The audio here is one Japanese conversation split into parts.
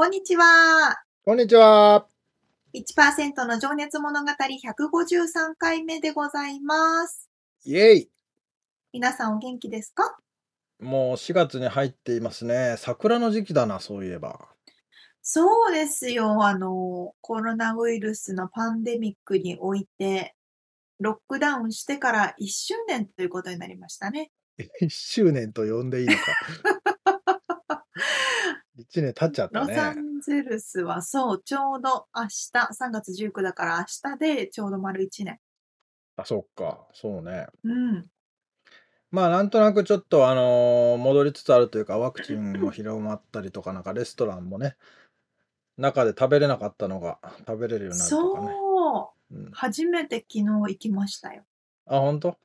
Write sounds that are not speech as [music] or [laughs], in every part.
こんにちは。こんにちは。1%の情熱物語153回目でございます。イェイ。皆さんお元気ですか？もう4月に入っていますね。桜の時期だな、そういえば。そうですよ。あの、コロナウイルスのパンデミックにおいて、ロックダウンしてから1周年ということになりましたね。[laughs] 1周年と呼んでいいのか。1年経っちゃったロサンゼルスはそう、ちょうど明日、3月19だから明日でちょうど丸1年。あ、そっか。そうね。うん。まあ、なんとなくちょっと、あのー戻りつつあるというか、ワクチンも広まったりとか、なんかレストランもね、中で食べれなかったのが食べれるようになるとかね。そう。うん。初めて昨日行きましたよ。あ、本当？まあ、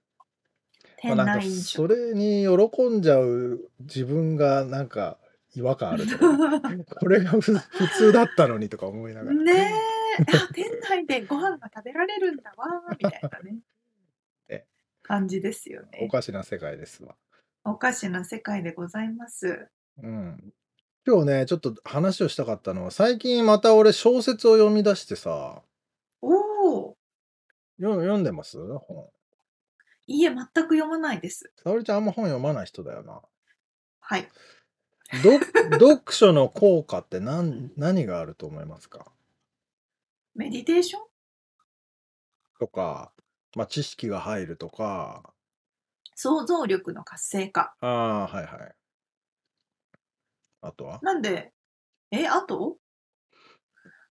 店内飲それに喜んじゃう自分がなんか違和感ある [laughs] これが普通だったのにとか思いながら。ねえ、店内でご飯が食べられるんだわ、みたいなね。[laughs] え感じですよね。おかしな世界ですわ。おかしな世界でございます。うん。今日ね、ちょっと話をしたかったのは、最近また俺小説を読み出してさ。おお。読んでます？本。いいえ、全く読まないです。沙織ちゃんあんま本読まない人だよな。はい。読書の効果って何何があると思いますか？メディテーション？とか、まあ、知識が入るとか。想像力の活性化。ああ、はいはい。あとは？なんで、え、あと？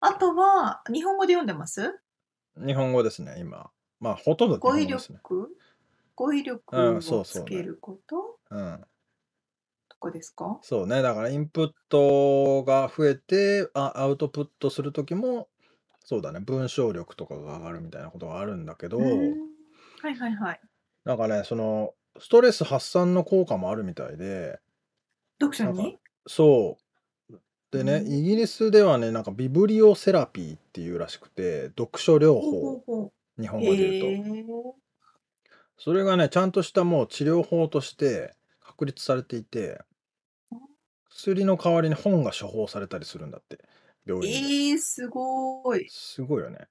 あとは、日本語で読んでます？日本語ですね、今。まあ、ほとんど日語本語ですね。語彙力？語彙力をつけること、うん。かですか？そうね、だからインプットが増えて、あ、アウトプットする時も、そうだね、文章力とかが上がるみたいなことがあるんだけど、はいはいはい。なんかね、その、ストレス発散の効果もあるみたいで、読書に？そう。でね、イギリスではね、なんかビブリオセラピーっていうらしくて、読書療法、日本語で言うと。それがね、ちゃんとしたもう治療法として確立されていて、薬の代わりに本が処方されたりするんだって、病院で。えー、すごい。すごいよね。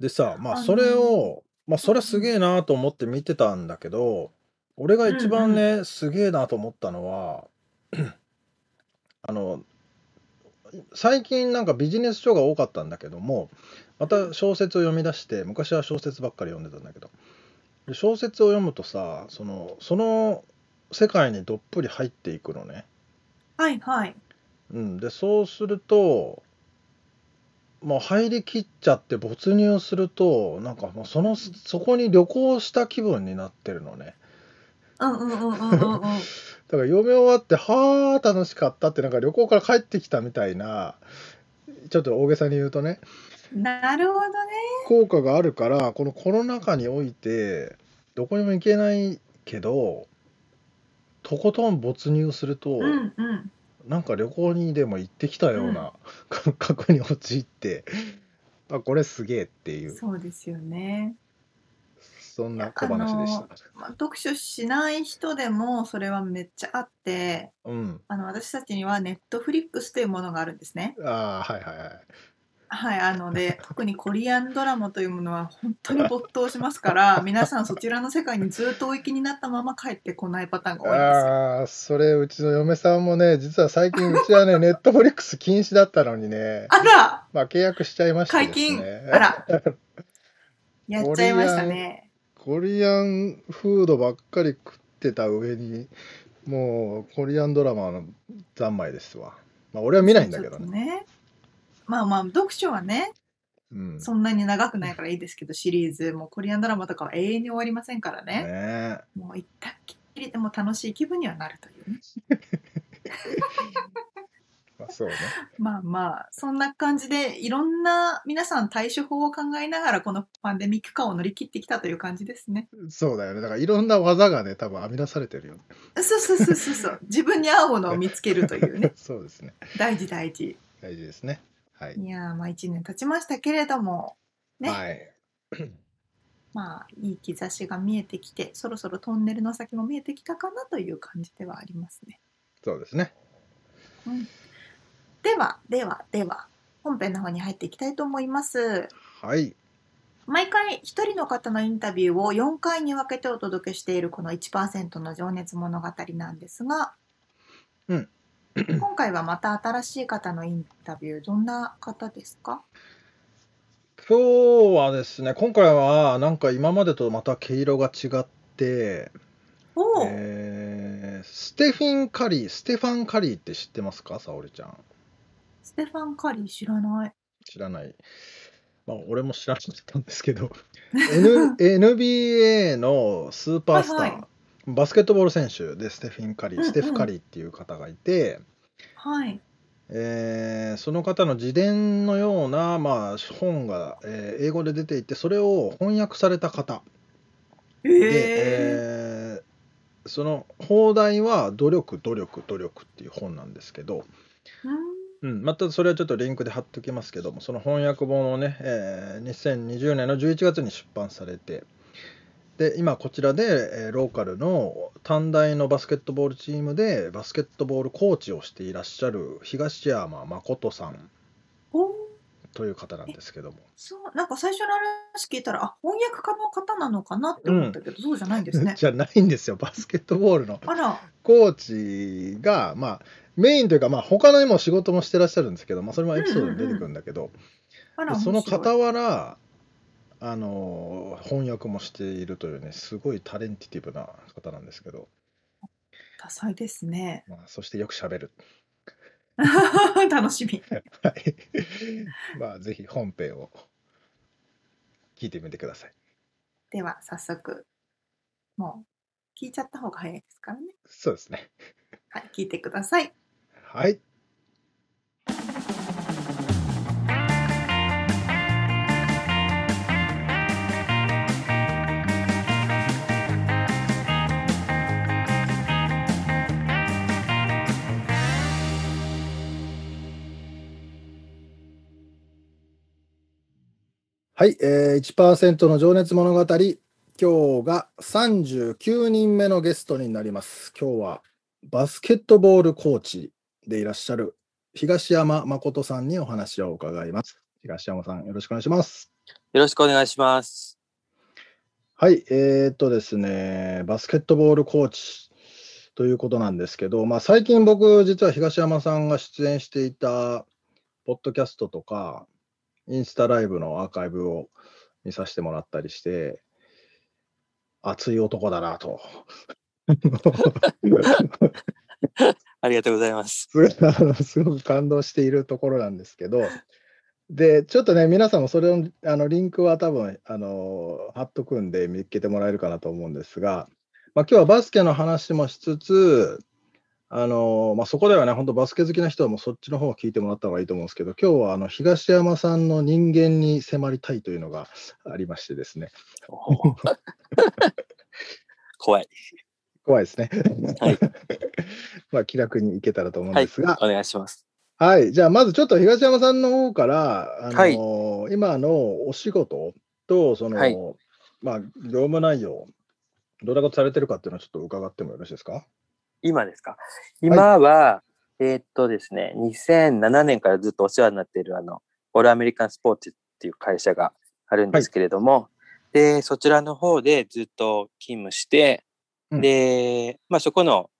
でさ、まあそれを、まあそれすげえなと思って見てたんだけど、俺が一番ね、すげえなと思ったのは、[clears throat] あの、最近なんかビジネス書が多かったんだけども、また小説を読み出して、昔は小説ばっかり読んでたんだけど、で小説を読むとさ、その、その世界にどっぷり入っていくのね。はいはい。うん、でそうするともう入りきっちゃって没入するとなんかもうそのそこに旅行した気分になってるのね。うんうんうんうんうんうん。[laughs] だから読み終わって「はあ楽しかった」ってなんか旅行から帰ってきたみたいなちょっと大げさに言うとねなるほどね。効果があるからこのコロナ禍においてどこにも行けないけどとことん没入すると、うんうん。なんか旅行にでも行ってきたような感覚 [laughs] に陥って、あこれすげえっていうそうですよね。そんな小話でした。まあ、読書しない人でもそれはめっちゃあって、うん、あの私たちにはネットフリックスというものがあるんですね。ああはいはいはい。はい、あので、[laughs] 特にコリアンドラマというものは本当に没頭しますから、[laughs] 皆さんそちらの世界にずっとお行きになったまま帰ってこないパターンが多いんですよ。ああ、それ、うちの嫁さんもね、実は最近、うちはね、ネットフリックス禁止だったのにね、あらまあ、契約しちゃいました解禁？あら [laughs] やっちゃいましたね。コリアンフードばっかり食ってた上に、もう、コリアンドラマの三昧ですわ。まあ、俺は見ないんだけどね。ね。まあまあ、読書はね、うん。そんなに長くないからいいですけど、シリーズ、もうコリアンドラマとかは永遠に終わりませんからね。ねもう行ったっきりでも楽しい気分にはなるというね。[laughs] まあ、そうね。まあまあ、そんな感じで、いろんな皆さん対処法を考えながら、このパンデミック化を乗り切ってきたという感じですね。そうだよね。だから、いろんな技がね、多分編み出されてるよね。そうそうそうそうそう。自分に合うものを見つけるというね。[laughs] そうですね。大事大事。大事ですね。はい。いやー、まあ1年経ちましたけれども、ね。はい。[clears throat] まあ、いい兆しが見えてきて、そろそろトンネルの先も見えてきたかなという感じではありますね。そうですね。では、では、では、本編の方に入っていきたいと思います。はい。毎回一人の方のインタビューを4回に分けてお届けしているこの1%の情熱物語なんですが、うん [clears throat] 今回はまた新しい方のインタビュー、どんな方ですか？今日はですね、今回はなんか今までとまた毛色が違って、おお、えーステフィン・カリー、ステファン・カリーって知ってますか、沙織ちゃん。ステファン・カリー知らない。知らない。まあ、俺も知らなかったんですけど、N、[laughs] NBA のスーパースター、バスケットボール選手でステフィン・カリー、うんうん。ステフ・カリーっていう方がいて、はい。えーその方の自伝のような、まあ、本が、えー英語で出ていてそれを翻訳された方。えで、ええーその放題は「努力努力努力」っていう本なんですけど、うん、またそれはちょっとリンクで貼っておきますけどもその翻訳本をね、えー2020年の11月に出版されてで今こちらで、えーローカルの短大のバスケットボールチームでバスケットボールコーチをしていらっしゃる東山誠さんという方なんですけども。そう、なんか最初の話聞いたら、あ、翻訳家の方なのかなって思ったけど、そうじゃないんですね。[laughs] じゃないんですよ。バスケットボールのコーチがまあメインというかまあ他のにも仕事もしてらっしゃるんですけど、まあ、それもエピソードに出てくるんだけど、あら、でその面白い。傍らあの翻訳もしているというねすごいタレンティティブな方なんですけど、多彩ですね。まあ、そしてよくしゃべる [laughs] 楽しみ。はいまあぜひ本編を聞いてみてくださいでは、早速、もう聞いちゃった方が早いですからね。そうですねはい、聞いてください。はいはい、えー、1%の情熱物語。今日が39人目のゲストになります。今日はバスケットボールコーチでいらっしゃる東山誠さんにお話を伺います。東山さんよろしくお願いします。よろしくお願いします。はい、えーっとですね、バスケットボールコーチということなんですけど、まあ、最近僕、実は東山さんが出演していたポッドキャストとか、インスタライブのアーカイブを見させてもらったりして、熱い男だなと。ありがとうございます。[laughs] すごく感動しているところなんですけど、で、ちょっとね、皆さんもそれのあのリンクは多分あの貼っとくんで見つけてもらえるかなと思うんですが、まあ、今日はバスケの話もしつつ、あのまあ、そこではね、本当バスケ好きな人はもうそっちの方を聞いてもらった方がいいと思うんですけど、今日はあの東山さんの人間に迫りたいというのがありましてですね、[laughs] 怖い。怖いですね。はい [laughs] まあ気楽にいけたらと思うんはいですが、お願いします。はい、じゃあまずちょっと東山さんの方から、あのはい今のお仕事とその、はいまあ、業務内容、どんなことされてるかっていうのをちょっと伺ってもよろしいですか？今ですか？今は、えーっとですね、2007年からずっとお世話になっている、あの、オールアメリカンスポーツっていう会社があるんですけれども、で、そちらの方でずっと勤務して、うん。で、まあそこの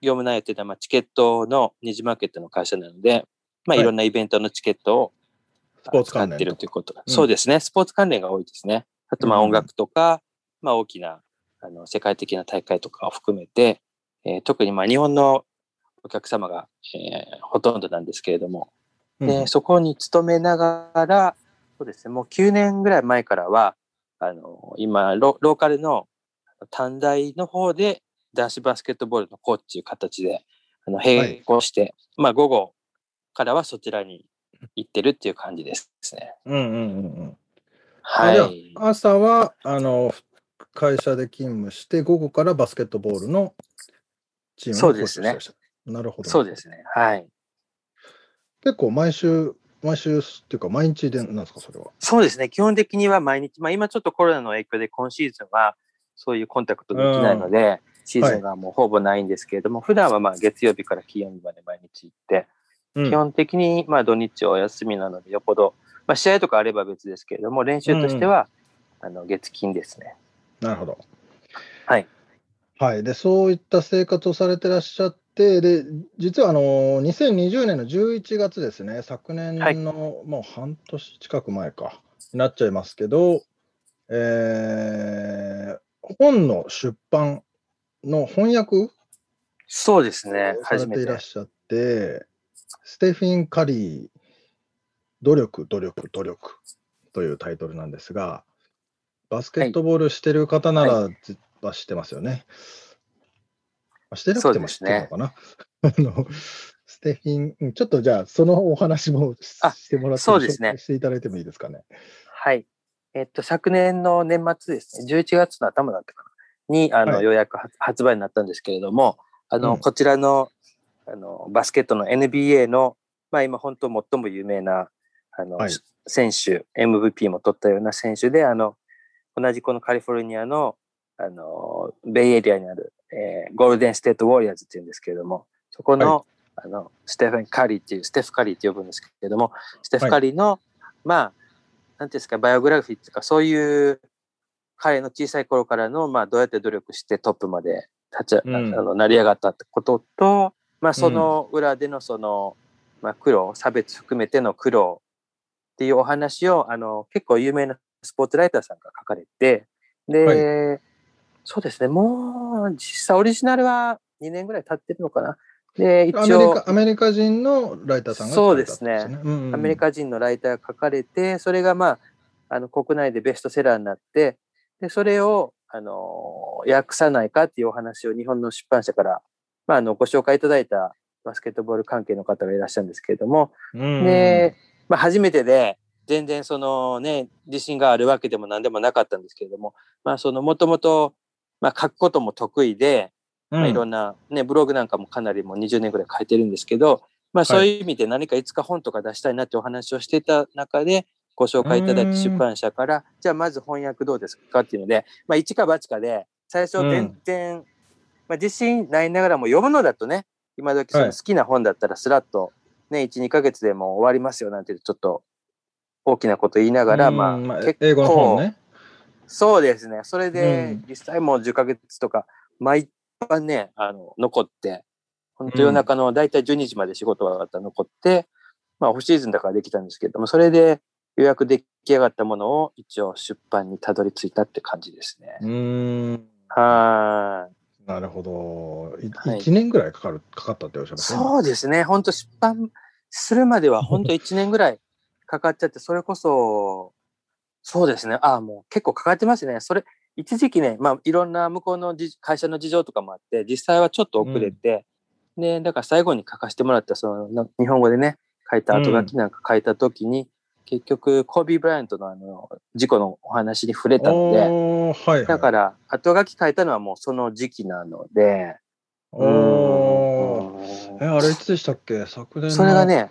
業務内容っていうのは、まあ、チケットの二次マーケットの会社なので、まあはい。いろんなイベントのチケットをスポーツ関連使ってるということ。うん。そうですね。スポーツ関連が多いですね。あと、まあうん。音楽とか、まあ大きなあの世界的な大会とかを含めて、えー特にまあ日本のお客様が、えーほとんどなんですけれども、うんでそこに勤めながら、そうですね、もう9年ぐらい前からは、あの、今ロ、ローカルの短大の方で男子バスケットボールのコーチという形で、あの、並行して、まあ午後からはそちらに行ってるっていう感じですね。うんうんうんうん。はい。あ朝はあの会社で勤務して、午後からバスケットボールのチームのそうですねコーチをしてらっしゃるなるほど。そうですね。はい。結構毎週、毎週っていうか、毎日でなんですか、それは？そうですね。基本的には毎日、まあ今ちょっとコロナの影響で今シーズンはそういうコンタクトできないので、シーズンがもうほぼないんですけれども、普段はまあ月曜日から金曜日まで毎日行って、うん基本的にまあ土日お休みなのでよっぽど、まあ試合とかあれば別ですけれども、練習としては、あの月金ですね。なるほど。はい。はい。で、そういった生活をされてらっしゃって、で、実はあの、2020年の11月ですね、昨年はいのもう半年近く前か、になっちゃいますけど、えー本の出版の翻訳そうですね。されてていらっ。しゃって、ステフィン・カリー、努力、努力、努力というタイトルなんですが、バスケットボールしてる方なら、ずは知ってますよね。まあしてなくても知ってるのかな。[laughs] あのステフィン、うんちょっとじゃあ、そのお話もしてもらって、そうですねしていただいてもいいですかね。はい。えっと、昨年の年末ですね、11月の頭だったかな、に、あの、はいようやく発発売になったんですけれども、あの、うんこちらの、あの、バスケットの NBA の、まあ今本当最も有名な、あの、はい選手、MVP も取ったような選手で、あの、同じこのカリフォルニアの、あの、ベイエリアにある、えーゴールデンステートウォリアーズっていうんですけれども、そこの、あの、ステフェン・カリーっていう、ステフ・カリーって呼ぶんですけれども、ステフ・カリーの、まあ、なんていうんですか、バイオグラフィーっていうか、そういう彼の小さい頃からの、まあ、どうやって努力してトップまで立ち、うん。あの成り上がったってことと、まあ、その裏でのその、まあ、苦労、差別含めての苦労っていうお話を、あの、結構有名なスポーツライターさんが書かれて、で、そうですね、もう、実際オリジナルは2年ぐらい経ってるのかな。で、一アメリ応、カアメリカ人のライターさんがそうですね。書いたんですね。うんうん。アメリカ人のライターが書かれて、それがまあ、あの、国内でベストセラーになって、で、それを、あの、訳さないかっていうお話を日本の出版社から、まあ、あの、ご紹介いただいたバスケットボール関係の方がいらっしゃるんですけれども、うん。で、まあ、初めてで、全然そのね、自信があるわけでも何でもなかったんですけれども、まあ、その、もともと、まあ、書くことも得意で、まあ、いろんな、ね、ブログなんかもかなりもう20年ぐらい書いてるんですけど、まあ、そういう意味で何かいつか本とか出したいなってお話をしていた中で、ご紹介いただいた出版社から、じゃあまず翻訳どうですかっていうので、まあ、一か八かで、最初全然、まあ、自信ないながらも読むのだとね、今時そのはい。好きな本だったらスラッと、ね、1、2ヶ月でもう終わりますよなんてちょっと大きなこと言いながら、うんまあ、結構、英語の本ね。そうですね。それで、うん実際もう10ヶ月とか、毎晩ね、あの、残って、本当夜中のだいたい12時まで仕事が終わったら残って、まあ、オフシーズンだからできたんですけども、それで予約出来上がったものを一応出版にたどり着いたって感じですね。うーん。はーい。なるほど。いはい1年ぐらいかかる、かかったっておっしゃいましたね。そうですね。本当出版するまでは本当1年ぐらいかかっちゃって、それこそ、そうですね。ああ、もう結構かかってますね。それ、一時期ね、まあいろんな向こうのじ会社の事情とかもあって、実際はちょっと遅れて、で、だから最後に書かせてもらった、その、な日本語でね、書いた後書きなんか書いたときに、結局、コービー・ブライアントのあの、事故のお話に触れたので、はい、はい。だから、後書き書いたのはもうその時期なので、うんえ、あれいつでしたっけ？昨年の。それが、ね、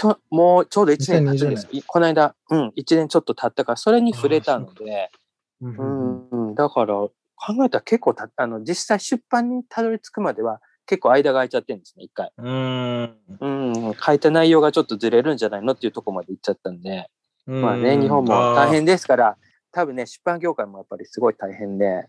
今日、もうちょうど1年経つんです。2020。いこの間、うん、1年ちょっと経ったから、それに触れたので、うんううん。うんだから、考えたら結構た、あの、実際出版にたどり着くまでは、結構間が空いちゃってるんですね、一回。うん。うん、書いた内容がちょっとずれるんじゃないのっていうところまで行っちゃったんで、まあね、うん。日本も大変ですから、多分ね、出版業界もやっぱりすごい大変で、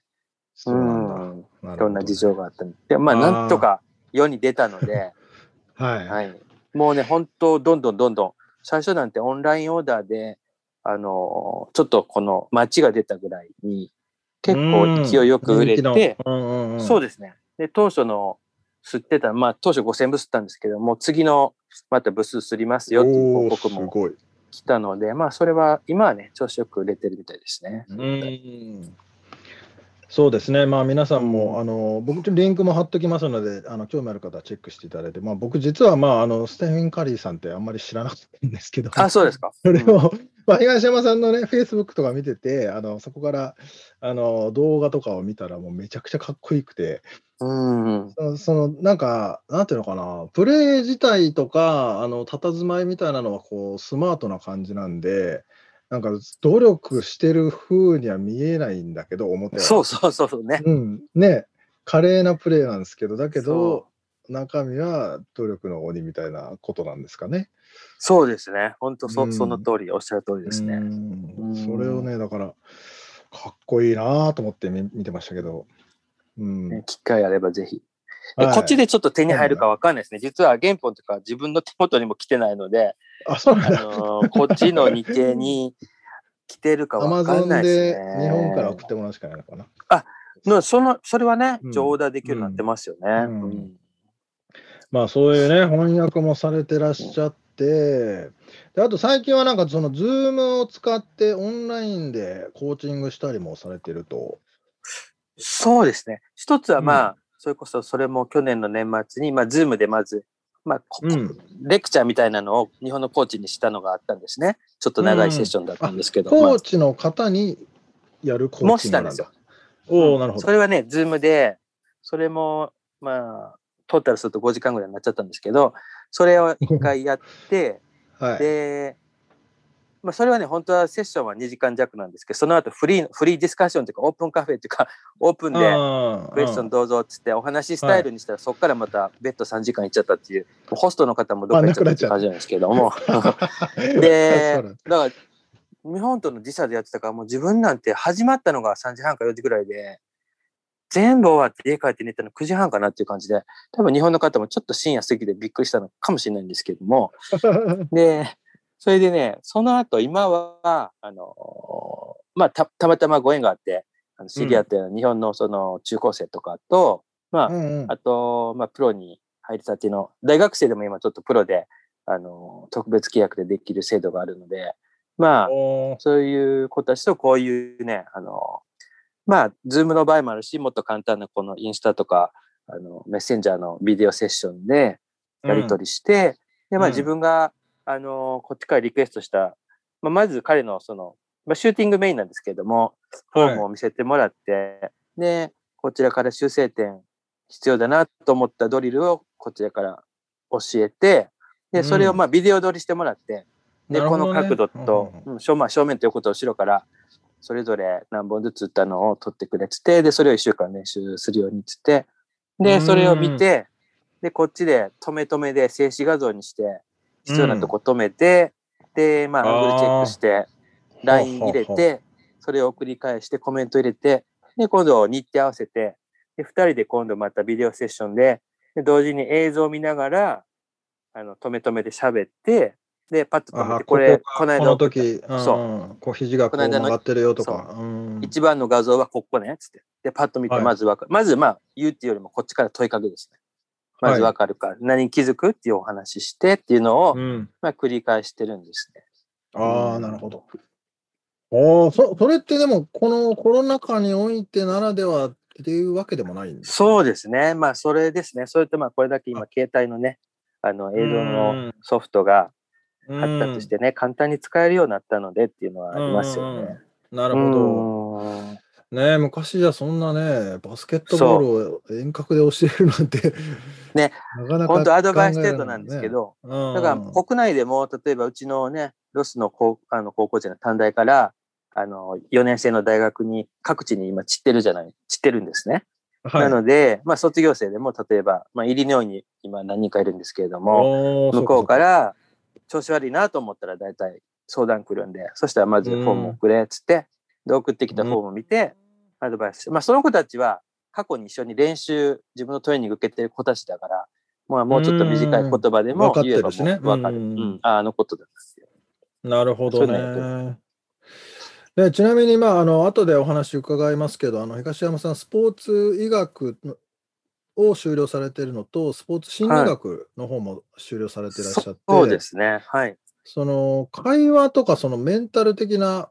そうなんいろん。な事情があったんで、でまあ、なんとか世に出たので、[laughs] はい。はい。もうね、本当どんどんどんどん、最初なんてオンラインオーダーで、あのーちょっとこの街が出たぐらいに、結構勢いよく売れて、うんうんうん、そうですね。で、当初の吸ってた、まあ当初5000部吸ったんですけども、次のまた部数吸りますよっていう報告も。来たので、まあそれは今はね、調子よく売れてるみたいですね。うんそうですね、まあ、皆さんも、うんあの僕、リンクも貼っときますので、あの興味ある方はチェックしていただいて、まあ、僕、実は、まあ、あのステフィン・カリーさんってあんまり知らなかったんですけど、あ、そうですか。[laughs] それを、まあ、東山さんのね、フェイスブックとか見てて、あのそこからあの動画とかを見たら、もうめちゃくちゃかっこよくて、うん。うん。そのなんか、なんていうのかな、プレイ自体とか、あの佇まいみたいなのはこうスマートな感じなんで、なんか努力してる風には見えないんだけど、表は。そうそうそうそうね。うん、ね、華麗なプレイなんですけど、だけどそ、中身は努力の鬼みたいなことなんですかね。そうですね。本当そ,、うんその通り、おっしゃる通りですね。それをね、だから、かっこいいなと思って見見てましたけど。うんね機会あればぜひ。ではいこっちでちょっと手に入るかわかんないですね。実は原本とか自分の手元にも来てないので、あ、そうなんあだ。のーこっちの日系に来てるかアマわかんないですでね。日本から送ってもらうしかないのかな。のそのそれはねうん、できるようになってますよね。うんうんまあそういうね、翻訳もされてらっしゃって、であと最近はなんかそのズームを使ってオンラインでコーチングしたりもされてると。そうですね。一つはまあ、うんそれこそそれも去年の年末に、まあ、ズームでまず、まあ、こうんレクチャーみたいなのを日本のコーチにしたのがあったんですね。ちょっと長いセッションだったんですけど。まあコーチの方にやるコーチ。もしたんですよおおなるほど。それはね、 Zoom で、それも、まあ、トータルすると5時間ぐらいになっちゃったんですけど、それを一回やって、[laughs] はい。で、まあ、それはね、本当はセッションは2時間弱なんですけど、その後フリー、フリーディスカッションというか、オープンカフェというか、[laughs] オープンで、クエスチョンどうぞっつって、お話しスタイルにしたら、そこからまた別途3時間行っちゃったっていう、ホストの方もどっか行っちゃったって感じなんですけども。[laughs] でだから、日本との時差でやってたから、もう自分なんて始まったのが3時半か4時ぐらいで、全部終わって家帰って寝たの9時半かなっていう感じで、多分日本の方もちょっと深夜過ぎてびっくりしたのかもしれないんですけども、[laughs] で、それでね、その後今は、あの、まあ、た、たまたまご縁があって、あの知り合った日本のその中高生とかと、まあう、んうん。あと、まあ、プロに入りたての、大学生でも今ちょっとプロで、あの、特別契約でできる制度があるので、まあ、そういう子たちとこういうね、あの、まあ、ズームの場合もあるし、もっと簡単なこのインスタとか、あの、メッセンジャーのビデオセッションでやり取りして、で、まあうん。自分が、あの、こっちからリクエストした、まあ、まず彼のその、まあ、シューティングメインなんですけれども、フォームを見せてもらって、で、こちらから修正点必要だなと思ったドリルをこちらから教えて、で、それをまあビデオ撮りしてもらって、で、こなるほどね。の角度とうん、うん正まあ正面と横と後ろから、それぞれ何本ずつ打ったのを撮ってくれてて、で、それを一週間練習するようにつって、で、それを見て、で、こっちで止め止めで静止画像にして、必要なとこ止めて、で、まあ、アングルチェックして、ライン入れて、それを繰り返してコメント入れて、で、今度日程合わせて、で、二人で今度またビデオセッションで、で同時に映像を見ながら、あの、止め止めで喋って、で、パッと止めあて、これ、ここの間この送った時、そうこう肘がこう曲がってるよとか。うん一番の画像はここね、つって。で、パッと見て、はいまずわかる。まず、まあ、言うっていうよりも、こっちから問いかけですね。まずわかるか、何に気づくっていうお話ししてっていうのを、うんまあ、繰り返してるんですね。ああ、なるほど。おーそそれってでも、このコロナ禍においてならではっていうわけでもないんですそうですね。まあ、それですね。それと、まあ、これだけ今、携帯のね、あの、映像うのんソフトがうん発達してね、簡単に使えるようになったのでっていうのはありますよね。なるほど。ど。ね昔じゃそんなね、バスケットボールを遠隔で教えるなんて、[laughs] ね、[laughs] なかなか本当アドバイス程度なんですけ、ど、ねうんだから国内でも、例えばうちのね、ロスの高あの高校生の短大から、あの、4年生の大学に各地に今散ってるじゃない、散ってるんですね。はいなので、まあ、卒業生でも、例えば、まあ、イリノイに今何人かいるんですけれども、向こうか。ら調子悪いなと思ったら大体相談来るんで、そしたらまずフォーム送れっつって、で、送ってきたフォームを見て、アドバイスして、まあ、その子たちは過去に一緒に練習、自分のトレーニング受けてる子たちだから、まあ、もうちょっと短い言葉でもうん言えば分かってるああのことだっていう。なるほどね。でちなみに、まあ、あの後でお話伺いますけど、あの東山さん、スポーツ医学のを修了されているのと、スポーツ心理学の方も修了されていらっしゃって、そうですね。はい。その会話とかそのメンタル的な、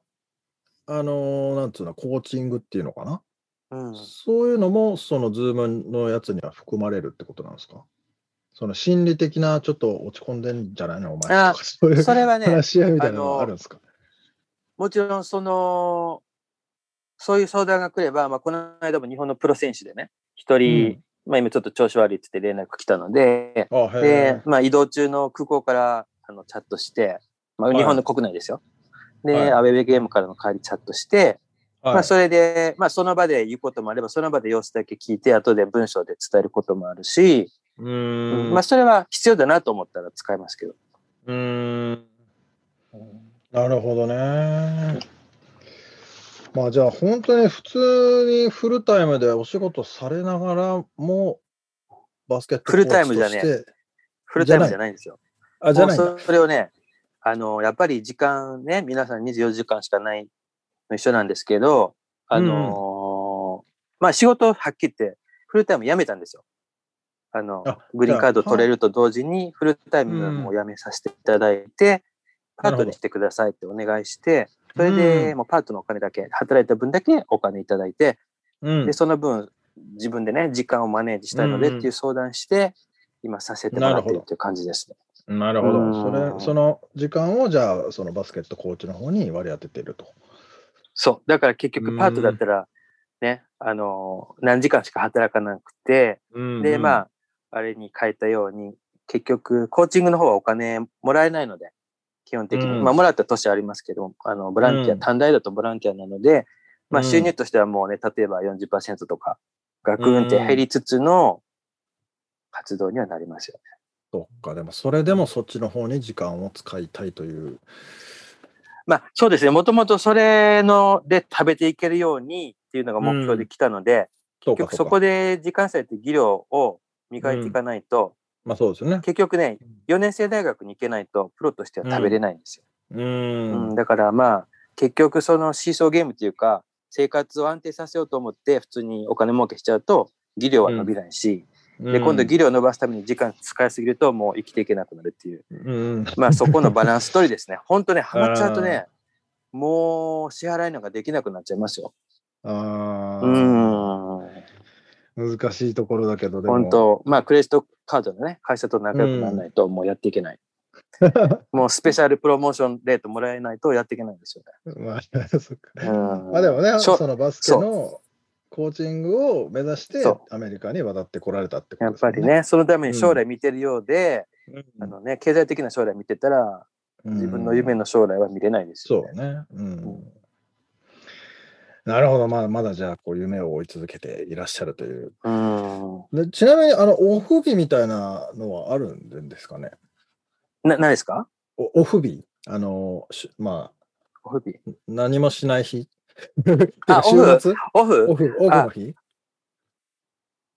あのなんつうの、コーチングっていうのかな、うん、そういうのも、そのズームのやつには含まれるってことなんですか？その心理的な、ちょっと落ち込んでんじゃないの、お前。あそういうそれはね、話し合いみたいなのはあるんですか？もちろんその、そういう相談が来れば、まあ、この間も日本のプロ選手でね、一人、うん。まあ今ちょっと調子悪いって言って連絡来たので、でえ、まあ移動中の空港からあのチャットして、まあはい日本の国内ですよ。で、はいアウェーゲームからの帰りチャットして、はいまあそれで、まあその場で言うこともあれば、その場で様子だけ聞いて、後で文章で伝えることもあるし、うーんまあそれは必要だなと思ったら使いますけど。うーんなるほどね。まあじゃあ本当に普通にフルタイムでお仕事されながらもバスケットフルタイムじゃねフルタイムじゃないんですよ。あ、じゃないそれをね、あの、やっぱり時間ね、皆さん24時間しかないの一緒なんですけど、あのーまあ仕事をはっきり言って、フルタイム辞めたんですよ。あのあ、グリーンカード取れると同時に、フルタイムうんも辞めさせていただいて、パなるほどートにしてくださいってお願いして、それでうん。もうパートのお金だけ、働いた分だけお金いただいて、うん。で、その分、自分でね、時間をマネージしたいのでっていう相談して、今させてもらってるっていう感じですね。なるほど。うんそれ、その時間をじゃあ、そのバスケットコーチの方に割り当てていると。そう。だから結局パートだったら、ね、あの、何時間しか働かなくて、で、まあ、あ、あれに変えたように、結局、コーチングの方はお金もらえないので、基本的に。うんまあ、もらった年ありますけど、あの、ボランティア、うん短大だとボランティアなので、まあ、うん収入としてはもうね、例えば40%とか、がぐーんって減りつつの活動にはなりますよね。そっか、でもそれでもそっちの方に時間を使いたいという。まあ、そうですね。もともとそれので食べていけるようにっていうのが目標で来たので、そうか、結局そうこで時間差って技量を磨いていかないと、まあそうですよね。結局ね、4年生大学に行けないとプロとしては食べれないんですよ。ううんん。だからまあ、結局そのシーソーゲームっていうか、生活を安定させようと思って普通にお金儲けしちゃうと、技量は伸びないし、で、今度技量を伸ばすために時間使いすぎるともう生きていけなくなるっていう。うん。まあそこのバランス取りですね。[laughs] 本当ね、ハマっちゃうとね、もう支払いなんかできなくなっちゃいますよ。あうあ、ん。難しいところだけど、でも。本当まあクレジットカードのね、会社と仲良くならないともうやっていけない。もうスペシャルプロモーションレートもらえないとやっていけないんですよ [laughs] まあ、そっか。ね。うん。まあでもね、そのバスケのコーチングを目指してそアメリカに渡ってこられたってことやっですよぱり。ね、そのために将来見てるようで、うんあのね、経済的な将来見てたら、自分の夢の。の将来は見れないですよね。そうね。うん。なるほど、まだまだじゃあこう夢を追い続けていらっしゃるという。うん。でちなみにあのオフ日みたいなのはあるんですかね？な、何ですか？おオフ日あの、しまオフ日あ、何もしない日あ [laughs] 週末？オフ？オフ、オフの日？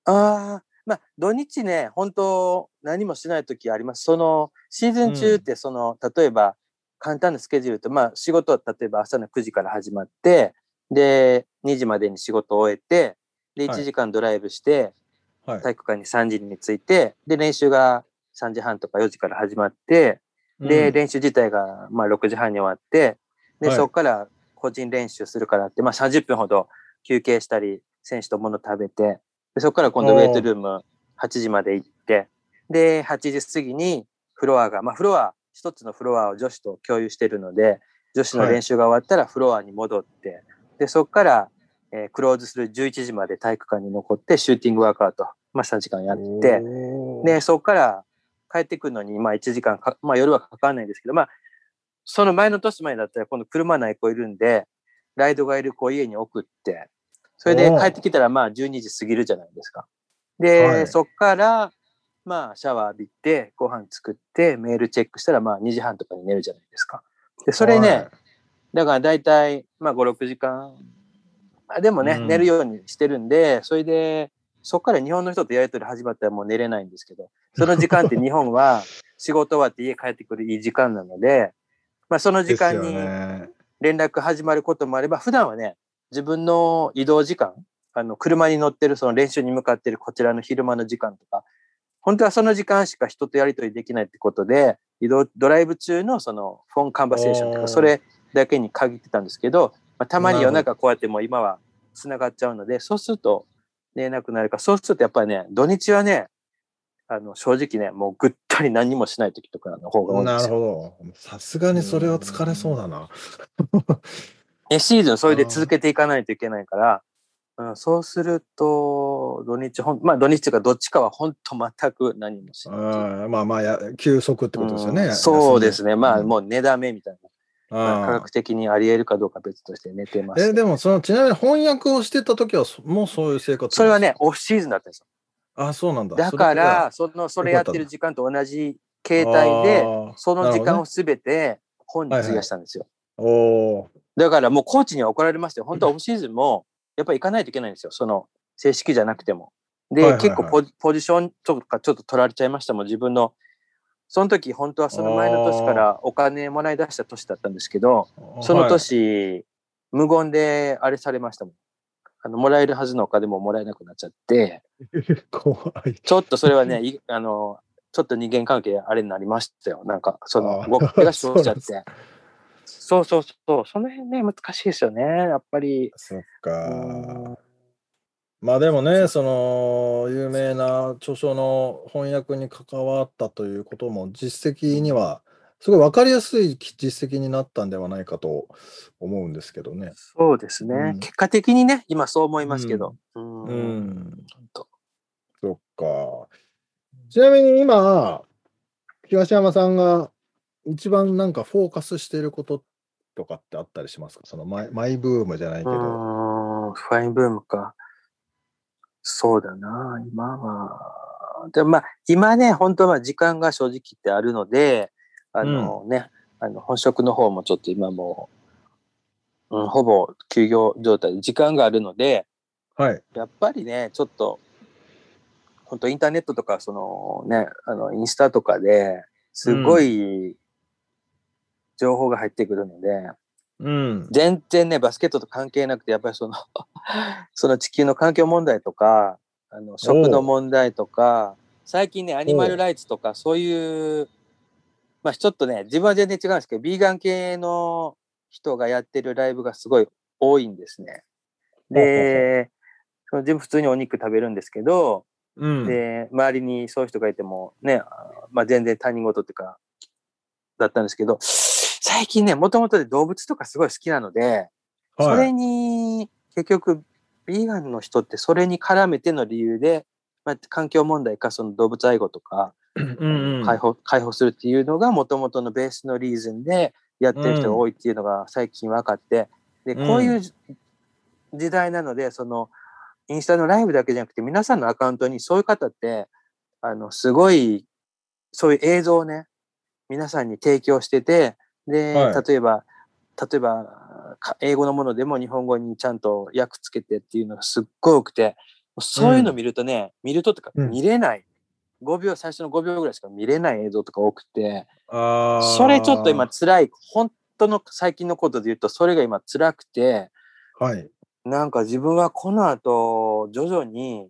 あ。あ、まあ、土日ね、本当何もしないときあります。その、シーズン中って、その、例えば、簡単なスケジュールと、まあ、仕事は例えば朝の9時から始まって、で、2時までに仕事を終えて、で、はい。1時間ドライブして、はい。体育館に3時に着いて、で、練習が3時半とか4時から始まって、で、うん。練習自体がまあ6時半に終わって、で、はい。そこから個人練習するからって、まあ30分ほど休憩したり、選手と物食べて、でそこから今度ウェイトルーム8時まで行って、で、8時過ぎにフロアが、まあフロア、一つのフロアを女子と共有してるので、女子の練習が終わったらフロアに戻って、で、そこから、えークローズする11時まで体育館に残ってシューティングワークアウト、まあ3時間やって、で、そこから帰ってくるのに、まあ1時間か、まあ夜はかかんないんですけど、まあ、その前の年前だったら今度車ない子いるんで、ライドがいる子を家に送って、それで帰ってきたらまあ12時過ぎるじゃないですか。で、はいそっから、まあシャワー浴びて、ご飯作って、メールチェックしたらまあ2時半とかに寝るじゃないですか。で、それね、はいだから大体、まあ5、6時間。まあでもね、うん寝るようにしてるんで、それで、そっから日本の人とやりとり始まったらもう寝れないんですけど、その時間って日本は仕事終わって家帰ってくるいい時間なので、まあその時間に連絡始まることもあれば、普段はね、自分の移動時間、あの、車に乗ってるその練習に向かってるこちらの昼間の時間とか、本当はその時間しか人とやりとりできないってことで、移動、ドライブ中のそのフォンカンバセーションとか、それだけに限ってたんですけど、まあ、たまに夜中こうやってもう今は繋がっちゃうので、そうすると寝れなくなるから、そうするとやっぱりね、土日はね、あの、正直ね、もうぐったり何もしない時とかの方が多いなる。ほど。さすがにそれは疲れそうだな。[laughs] ね、シーズンそれで続けていかないといけないから、うん、そうすると、土日ほん、まあ土日というかどっちかは本当全く何もしない。うんまあまあや、休息ってことですよね。うんそうですね。まあうんもう寝だめみたいな。まあ科あ学的にあり得るかどうか別として寝てます。え、でもその、ちなみに翻訳をしてた時は、そもうそういう生活それはね、オフシーズンだったんですよ。あ、そうなんだ。だから、その、それやってる時間と同じ形態で、その時間をすべて本に費やしたんですよ。それはおーだからもうコーチには怒られましたよ。本当はオフシーズンも、やっぱり行かないといけないんですよ。その、正式じゃなくても。で、はいはいはい結構ポジポジションとかちょっと取られちゃいましたもん。自分の、その時本当はその前の年からお金もらい出した年だったんですけど、その年、無言であれされましたもん。あの、もらえるはずのお金ももらえなくなっちゃって、は [laughs] い怖い。ちょっとそれはね、いあの、ちょっと人間関係あれになりましたよ。なんか、その動きが生じちゃって。そうそうそう。その辺ね、難しいですよね。やっぱり。そっうかん。まあでもね、その有名な著書の翻訳に関わったということも実績にはすごい分かりやすい実績になったんではないかと思うんですけどね。そうですね。うん結果的にね、今そう思いますけど。うん。ううんそっか。ちなみに今、東山さんが一番なんかフォーカスしていることとかってあったりしますか？そのマイマイブームじゃないけど。うん、ファインブームか。そうだな、今は。でもまあ、今ね、本当はまあ時間が正直ってあるので、あのね、あの本職の方もちょっと今もう、うん、ほぼ休業状態で時間があるので、はい。やっぱりね、ちょっと、本当インターネットとか、そのね、あの、インスタとかですごい情報が入ってくるので、うん。全然ね、バスケットと関係なくて、やっぱりその、[laughs] その地球の環境問題とか、あの食の問題とか、最近ね、アニマルライツとか、そういう、まあちょっとね、自分は全然違うんですけど、ビーガン系の人がやってるライブがすごい多いんですね。で、その自分普通にお肉食べるんですけど、うん。で、周りにそういう人がいてもね、あまあ全然他人事っていうか、だったんですけど、最近ね、もともとで動物とかすごい好きなので、そはいれに、結局、ビーガンの人ってそれに絡めての理由で、まあ、環境問題かその動物愛護とか、[clears throat] うんうん。解放、解放するっていうのがもともとのベースのリーズンでやってる人が多いっていうのが最近分かって、で、こういうじ時代なので、その、インスタのライブだけじゃなくて、皆さんのアカウントにそういう方って、あの、すごい、そういう映像をね、皆さんに提供してて、で、はい。例えば、例えば、か英語のものでも日本語にちゃんと訳つけてっていうのがすっごい多くて、そういうの見るとね、見るととかうん。見れない。5秒、最初の5秒ぐらいしか見れない映像とか多くて、それちょっと今辛い。本当の最近のことで言うと、それが今辛くて、はい。なんか自分はこの後、徐々に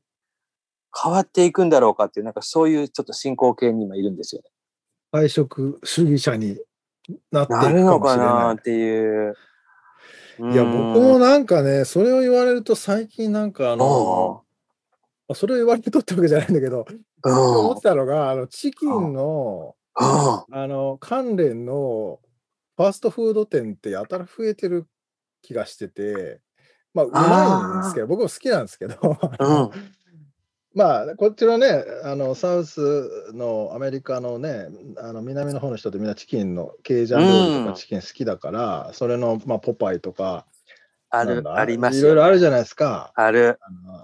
変わっていくんだろうかっていう、なんかそういうちょっと進行形に今いるんですよね。配色主義者になっていなるのかななっていう。い。いや、僕もなんかね、それを言われると最近なんかあの、もまあそれを言われてとってわけじゃないんだけど、うん、思ってたのが、あの、チキンの、うん、あの、関連のファーストフード店ってやたら増えてる気がしてて、まあ、うまいんですけど、僕も好きなんですけど、うん、[laughs] まあ、こっちのね、あの、サウスのアメリカのね、あの、南の方の人ってみんなチキンの、ケージャン料理とうん。かチキン好きだから、それの、まあ、ポパイとか、ある、ありますいろいろあよ。るじゃないですか。ある。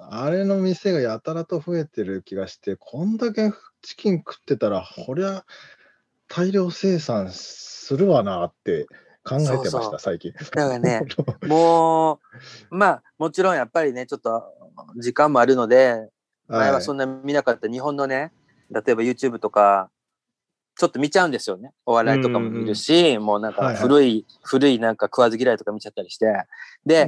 あれの店がやたらと増えてる気がして、こんだけチキン食ってたら、こりゃ大量生産するわなって考えてました、そうそう最近。だからね、[laughs] もう、まあ、もちろんやっぱりね、ちょっと時間もあるので、前はそんな。な見なかった日本のね、例えば YouTube とか、ちょっと見ちゃうんですよね。お笑いとかも見るし、もうなんかはいはい古い、古いなんか食わず嫌いとか見ちゃったりして。で、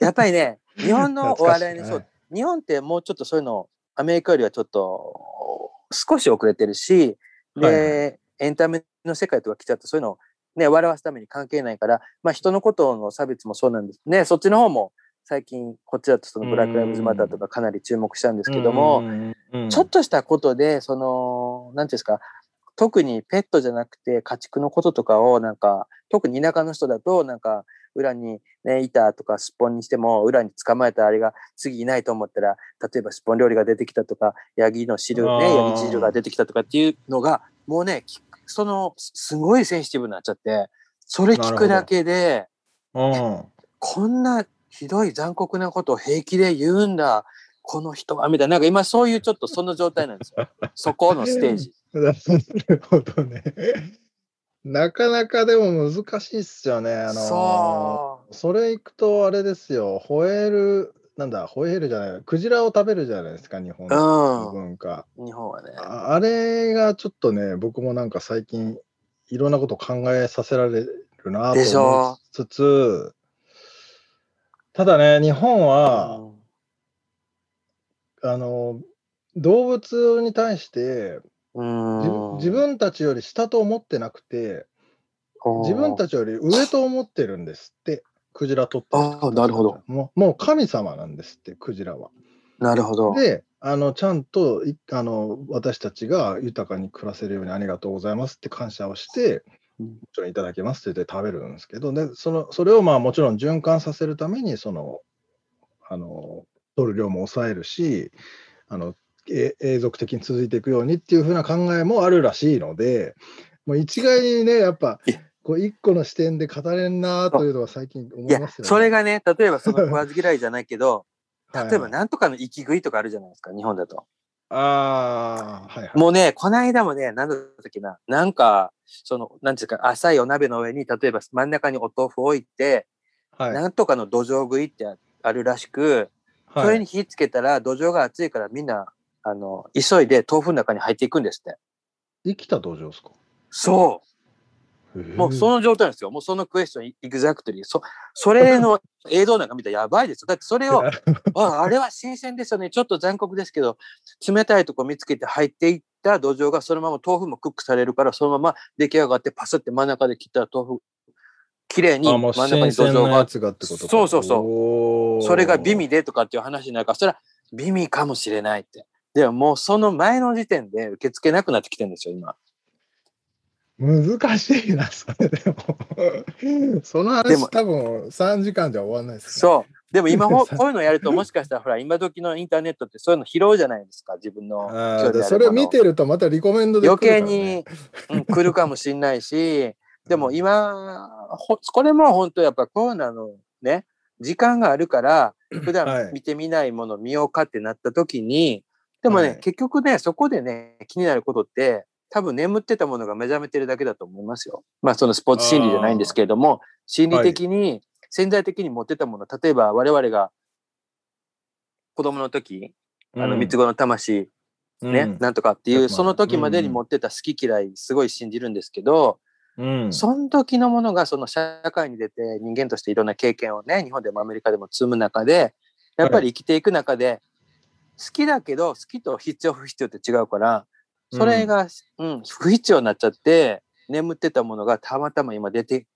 やっぱりね、日本の [laughs] お笑いね、そう、日本ってもうちょっとそういうの、アメリカよりはちょっと少し遅れてるし、で、はいエンタメの世界とか来ちゃってそういうのをね、笑わすために関係ないから、まあ人のことの差別もそうなんですね。そっちの方も最近こっちだとそのブラック・ライブズ・マターとかかなり注目したんですけども、ちょっとしたことで、その、なんていうんですか、特にペットじゃなくて家畜のこととかをなんか、特に田舎の人だとなんか、裏にね、板とかすっぽんにしても、裏に捕まえたあれが次いないと思ったら、例えばすっぽん料理が出てきたとか、ヤギの汁ね、ヤギ汁が出てきたとかっていうのが、もうね、きその、すすごいセンシティブになっちゃって、それ聞くだけで、うん。こんなひどい残酷なことを平気で言うんだ、この人は、みたいな。なんか今そういうちょっとその状態なんですよ。そこのステージ。なるほどね。なかなかでも難しいっすよね。あのーそそれいくとあれですよ、ホエール、なんだ、ホエールじゃない、クジラを食べるじゃないですか、日本のう。文化。うん。日本はね。ああれがちょっとね、僕もなんか最近、いろんなこと考えさせられるなと思ょいつつ、ただね、日本は、うんあの、動物に対して自分、自分たちより下と思ってなくて、自分たちより上と思ってるんですって、クジラ取ってあなるほどもうもう神様なんですって、クジラは。なるほど。で、あのちゃんといあの私たちが豊かに暮らせるようにありがとうございますって感謝をして、うんもちろんいただきますって言って食べるんですけど、でそのそれをまあもちろん循環させるためにそのあの取る量も抑えるしあのえ永続的に続いていくようにっていうふうな考えもあるらしいのでもう一概にねやっぱこう一個の視点で語れんなというのは最近思いますよね。それがね、例えばその食わず嫌いじゃないけど、例えばなんとかの生き食いとかあるじゃないですか、日本だと。ああはいはい。もうね、この間もね、なんだったっけな、なんか、その、なんていうか、浅いお鍋の上に、例えば真ん中にお豆腐を置いて、はいなんとかの土壌食いってあるらしく、はいそれに火つけたら土壌が熱いからみんな、あの、急いで豆腐の中に入っていくんですって。生きた道場ですか？そう。もうその状態ですよ。もうそのクエスチョン、エグザクトリー。そ、それの映像なんか見たらやばいですよ。だってそれを、ああれは新鮮ですよね。ちょっと残酷ですけど、冷たいとこ見つけて入っていった土壌がそのまま豆腐もクックされるから、そのまま出来上がってパスって真ん中で切ったら豆腐、綺麗に真ん中に新土壌が、そうそうそうそれが美味でとかっていう話になるから、それは美味かもしれないって。でももうその前の時点で受け付けなくなってきてるんですよ、今。難しいな、それでも。そのでも話多分3時間じゃ終わんないですね。そう。でも今 [laughs] ほこういうのやるともしかしたらほら今時のインターネットってそういうの拾うじゃないですか自分のそれ見てるとまたリコメンドで余来るから計ねに、うん、来るかもしんないし [laughs] でも今ほこれも本当やっぱコロナのね時間があるから普はい段見てみないもの見ようかってなった時にでもね、はい。結局ねそこでね気になることって多分眠ってたものが目覚めてるだけだと思いますよ。まあそのスポーツ心理じゃないんですけれども心理的に潜在的に持ってたもの例えば我々が子供の時あの三つ子の魂ね、うん。なんとかっていう、うんその時までに持ってた好き嫌い、すごい信じるんですけど、うん。その時のものがその社会に出て人間としていろんな経験をね、日本でもアメリカでも積む中で、やっぱり生きていく中で、好きだけど、好きと必要不必要って違うから、それが、うん、不必要になっちゃって、眠ってたものがたまたま今出て、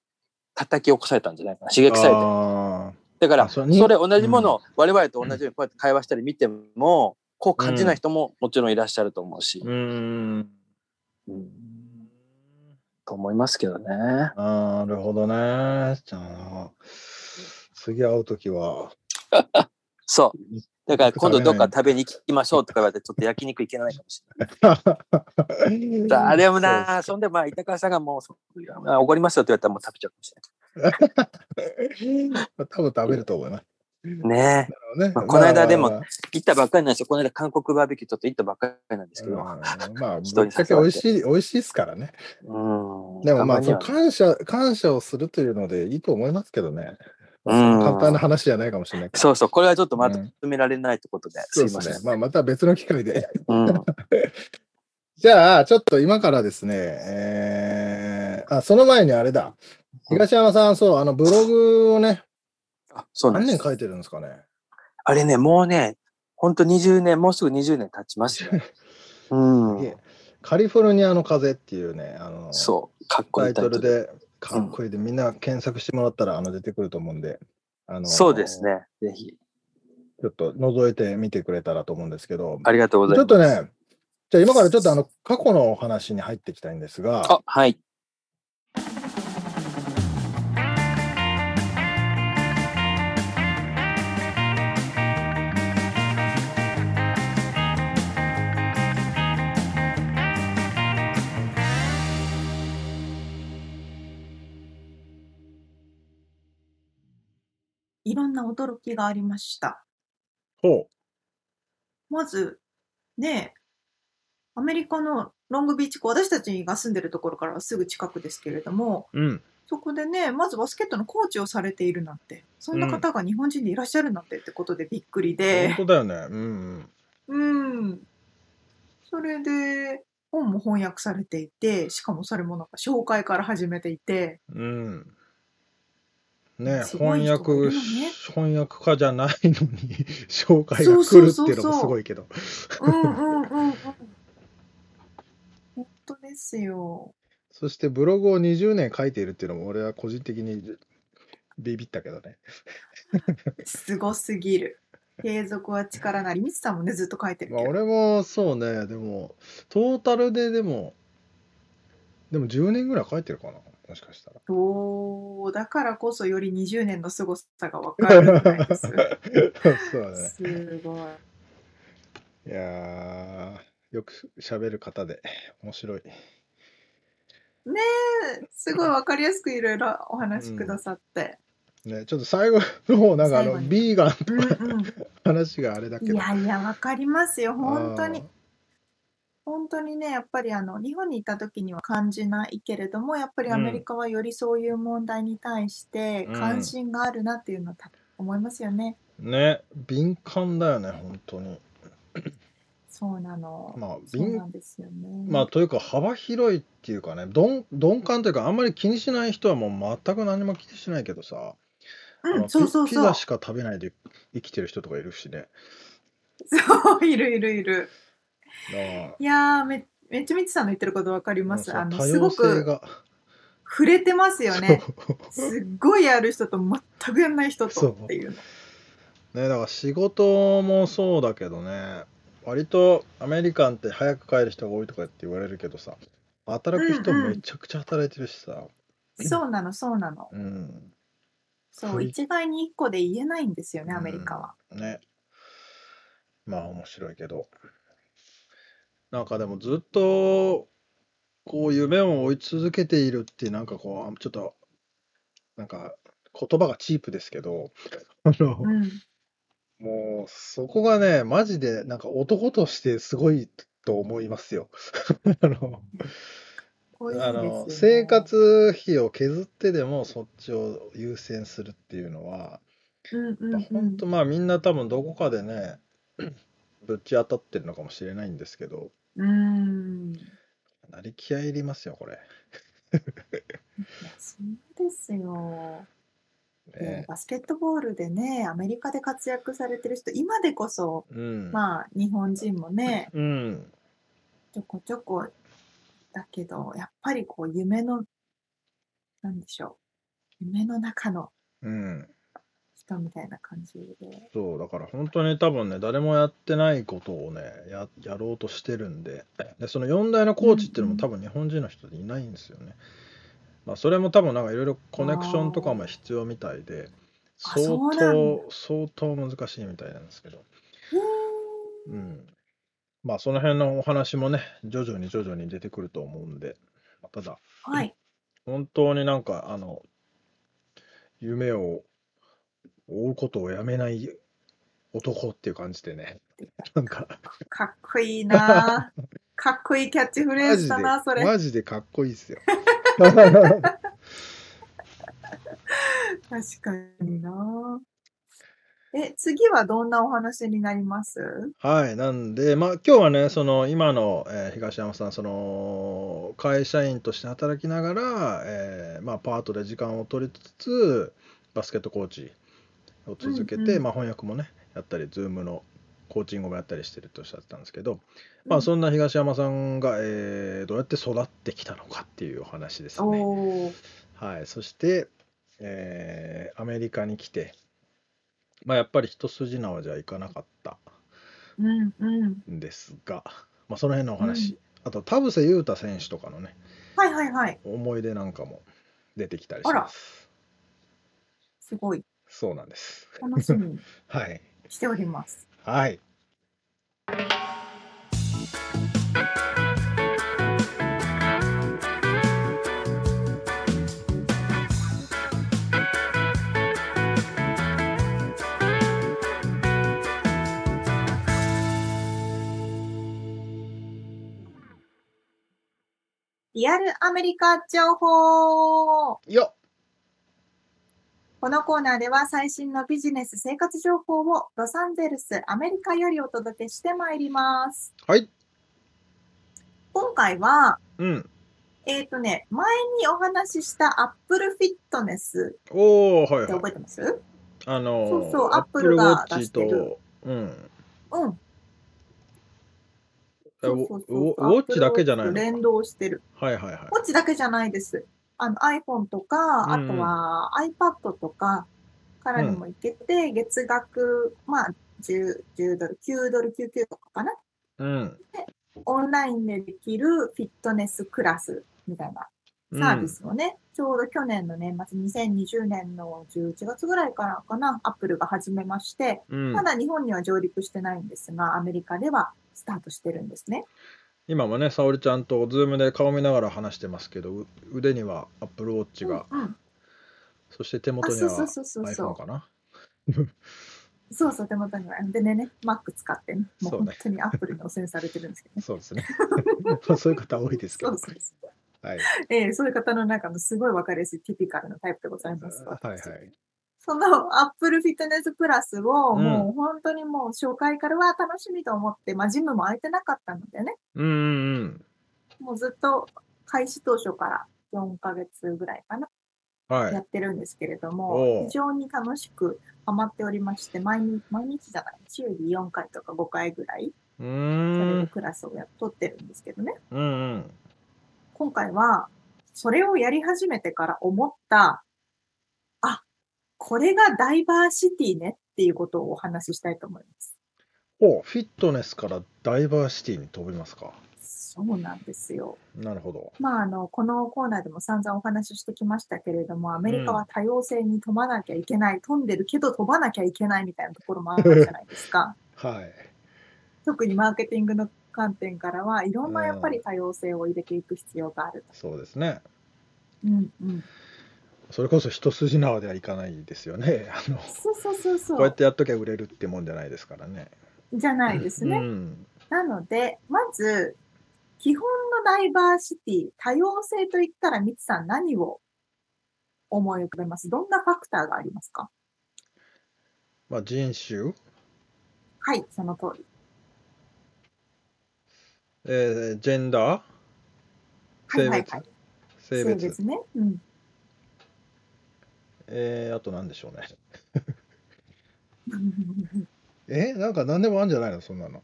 叩き起こされたんじゃないかな、刺激されて。あだから、あそれ同じものを我々と同じようにこうやって会話したり見ても、こう感じない人ももちろんいらっしゃると思うし。ー、うん。うん。と思いますけどね。なるほどね。じゃあ次会うときは。[laughs] そう。だから今度どっか食べに行きましょうとか言われて、ちょっと焼肉行けないかもしれない。[laughs] あでもな、そんでまあ、板川さんがもうそ、あおごりますよって言われたらもう食べちゃうかもしれない。[laughs] 多分食べると思います。ねねまあこの間でもまあ行ったばっかりなんですよ。この間韓国バーベキューちょっと行ったばっかりなんですけど。まあ、[laughs] ぶっちゃけ美味しい、美味しいですからね。うん。でもまあ、感謝、感謝をするというのでいいと思いますけどね。うん簡単な話じゃないかもしれない。そうそう、これはちょっとまとうんめられないってことで、うでいますせん。ね。まあ、また別の機会で。うん。[laughs] じゃあ、ちょっと今からですね、えー、あ、その前にあれだ。東山さん、そう、あの、ブログをね、あそう。何年書いてるんですかね？あれね、もうね、ほんと20年、もうすぐ20年経ちますよ。[laughs] うんカリフォルニアの風っていうね、あの、そう、かっこタイいいタイ。トルで、かっこいいで、みんな検索してもらったら、あの、出てくると思うんで、あの、そうです。ね、ぜひ。ちょっと覗いてみてくれたらと思うんですけど、ありがとうございちょます。っとね、じゃあ今からちょっとあの、過去のお話に入っていきたいんですが、あ、はい。な驚きがありました。ほまず、ね、アメリカのロングビーチ港、私たちが住んでるところからはすぐ近くですけれども、う。うん。そこでね、まずバスケットのコーチをされているなんて、そんな方が日本人でいらっしゃるなんてってことでびっくりで、本当だよね。うんうん。うん。それで、本も翻訳されていて、しかもそれもなんか紹介から始めていて、うん。ね、翻訳、翻訳家じゃないのに紹介が来るっていうのもすごいけど。うんうんうんうん。本当ですよ。そしてブログを20年書いているっていうのも俺は個人的にビビったけどね。すごすぎる。継続は力なり。みつさんもね、ずっと書いてるまあけど。俺もそうね、でもトータルででも、でも10年ぐらい書いてるかな、もしかしたら。おーだからこそより20年の凄さがわかるみたいです。[laughs] そうだね。すごい。いやー、よく喋る方で面白い。ねえ、すごいわかりやすくいろいろお話しくださって。ね、ちょっと最後の方、なんかあの、ビーガンうんうん。[laughs] 話があれだけど。いやいや、わかりますよ、本当に。本当にね、やっぱりあの日本にいた時には感じないけれども、やっぱりアメリカはよりそういう問題に対してうん関心があるなっていうのをた思いますよね。ね、敏感だよね、本当に。そうなの。まあそう敏なんですよね。まあ、というか幅広いっていうかね、鈍鈍感というか、あんまり気にしない人はもう全く何も気にしないけどさ、うん、そうそうピピそうザ。しか食べないで生きてる人とかいるしね。そう、いるいるいる。いやーめ、めっちゃみつさんの言ってることわかります。あの、多すごくが。触れてますよね。すっごいやる人と全くやんない人とっていうの。ね、だから仕事もそうだけどね、割とアメリカンって早く帰る人が多いとかって言われるけどさ、働く人うんうんめちゃくちゃ働いてるしさ、そうなの、そうなの。うん、そう、はい一概に一個で言えないんですよね、アメリカは。ね。まあ面白いけど。なんかでもずっと、こう夢を追い続けているってなんかこう、ちょっと、なんか言葉がチープですけど、あの、うん。もうそこがね、マジでなんか男としてすごいと思いますよ。あの、こういうあの生活費を削ってでもそっちを優先するっていうのは、本当まあみんな多分どこかでね、ぶっち当たってるのかもしれないんですけど、うん。なり気合い入りますよ、これ。や、そうですよ。バスケットボールでね、アメリカで活躍されてる人、今でこそ、うん。まあ、日本人もね、うん。ちょこちょこだけど、やっぱりこう、夢の、なんでしょう。夢の中のうん。人みたいな感じで。そう、だから本当に多分ね、誰もやってないことをね、や、やろうとしてるんで、で、その4代のコーチっていうのも多分日本人の人でいないんですよね。まあ、それも多分なんかいろいろコネクションとかも必要みたいで、あ相当、相当難しいみたいなんですけど、うん。まあ、その辺のお話もね、徐々に徐々に出てくると思うんで、まあただ、はい。本当になんか、あの、夢を追うことをやめない男っていう感じでね。なんか、かっこいいな [laughs] かっこいいキャッチフレーズだな、それ。マジでかっこいいですよ。確かになえ、次はどんなお話になります？はい。なんで、まあ、今日はね、その、今の、えー東山さん、その、会社員として働きながら、えーまあ、パートで時間を取りつつ、バスケットコーチを続けて、うんうんまあ、翻訳もね、やったり、ズームのコーチングもやったりしてるとおっしゃってたんですけど、まあ、そんな東山さんが、えーどうやって育ってきたのかっていうお話ですね。はい、そして、えーアメリカに来て、まあ、やっぱり一筋縄じゃいかなかったうんうん。んですが、まあ、その辺のお話、あと田臥勇太選手とかのねはいはいはい。思い出なんかも出てきたりします。すごい。そうなんです。楽しみに [laughs] はい。しております。はい。リアルアメリカ情報よっこのコーナーでは最新のビジネス生活情報をロサンゼルス、アメリカよりお届けしてまいります。はい。今回は、うん。えっ、とね、前にお話ししたアップルフィットネスおー、はいはいって覚。えてます？あのー、そうそう Apple Apple が Watch 出してると、うん。うん。ウォッチだけじゃない連動してる。はいはいはい。ウォッチだけじゃないです。あの iPhone とか、あうんとは iPad とかからにもいけて、月額、まあ、10、10ドル、9ドル99とかかな。うん。オンラインでできるフィットネスクラスみたいなサービスをね、ちょうど去年の年末、2020年の11月ぐらいからかな、アップルが始めまして、うん。まだ日本には上陸してないんですが、アメリカではスタートしてるんですね。今もね、沙織ちゃんとズームで顔見ながら話してますけど、う腕には Apple Watch が、うんうんそして手元には iPhone かな？そうそう、手元には。でねね、Mac 使ってね、もう本当にアップルに汚染されてるんですけどね。そうですね。[laughs] そういう方多いですけど。そう。はい。えーそういう方の中のすごいわかりやすい typical なタイプでございます。はいはい。そのアップルフィットネスプラスを、うんもう本当にもう初回からは楽しみと思って、まあジムも空いてなかったのでね、うんうんうん。もうずっと開始当初から4ヶ月ぐらいかな、はい。やってるんですけれどおも、う非常に楽しくハマっておりまして、毎日、毎日じゃない、週に4回とか5回ぐらい、うそれ。でクラスをやっとってるんですけどね。うんうん。今回は、それをやり始めてから思った、あ、これがダイバーシティねっていうことをお話ししたいと思います。おフィットネスからダイバーシティに飛びますか？そうなんですよ。なるほど。まあ、あの、このコーナーでも散々お話ししてきましたけれども、アメリカは多様性に飛ばなきゃいけない、飛んでるけど飛ばなきゃいけないみたいなところもあるじゃないですか。はい。特にマーケティングの観点からは、いろんなやっぱり多様性を入れていく必要がある。そうですね。うんうん。それこそ一筋縄ではいかないですよね。[laughs] あの、そうそうそうそう。こうやってやっときゃ売れるってもんじゃないですからね。じゃないですね。うん。なので、まず、基本のダイバーシティ、多様性といったら、みつさん何を思い浮かべます？どんなファクターがありますか？まあ人種、はい、その通り。えージェンダー、はい性別、はいはい。性別、ね。うん。えーあと何でしょうね。[laughs] えなんか何でもあるんじゃないのそんなの。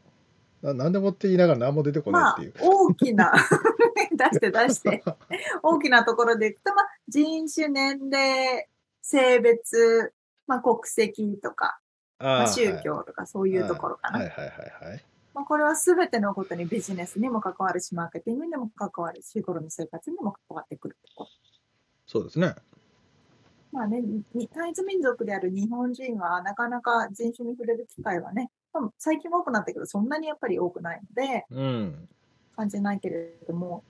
な何でもって言いながら何も出てこないまあっていう。、大きな、[laughs] 出して出して、大きなところでいくと、まあ、人種、年齢、性別、まあ、国籍とか、まあ、宗教とかそういうところかな。はいはいはいはい。まあ、これはすべてのことにビジネスにも関わるし、マーケティングにも関わるし、日頃の生活にも関わってくるところ。そうですね。まあね、に単一民族である日本人はなかなか人種に触れる機会はね、まあ最近は多くなったけど、そんなにやっぱり多くないので、うん。感じないけれども、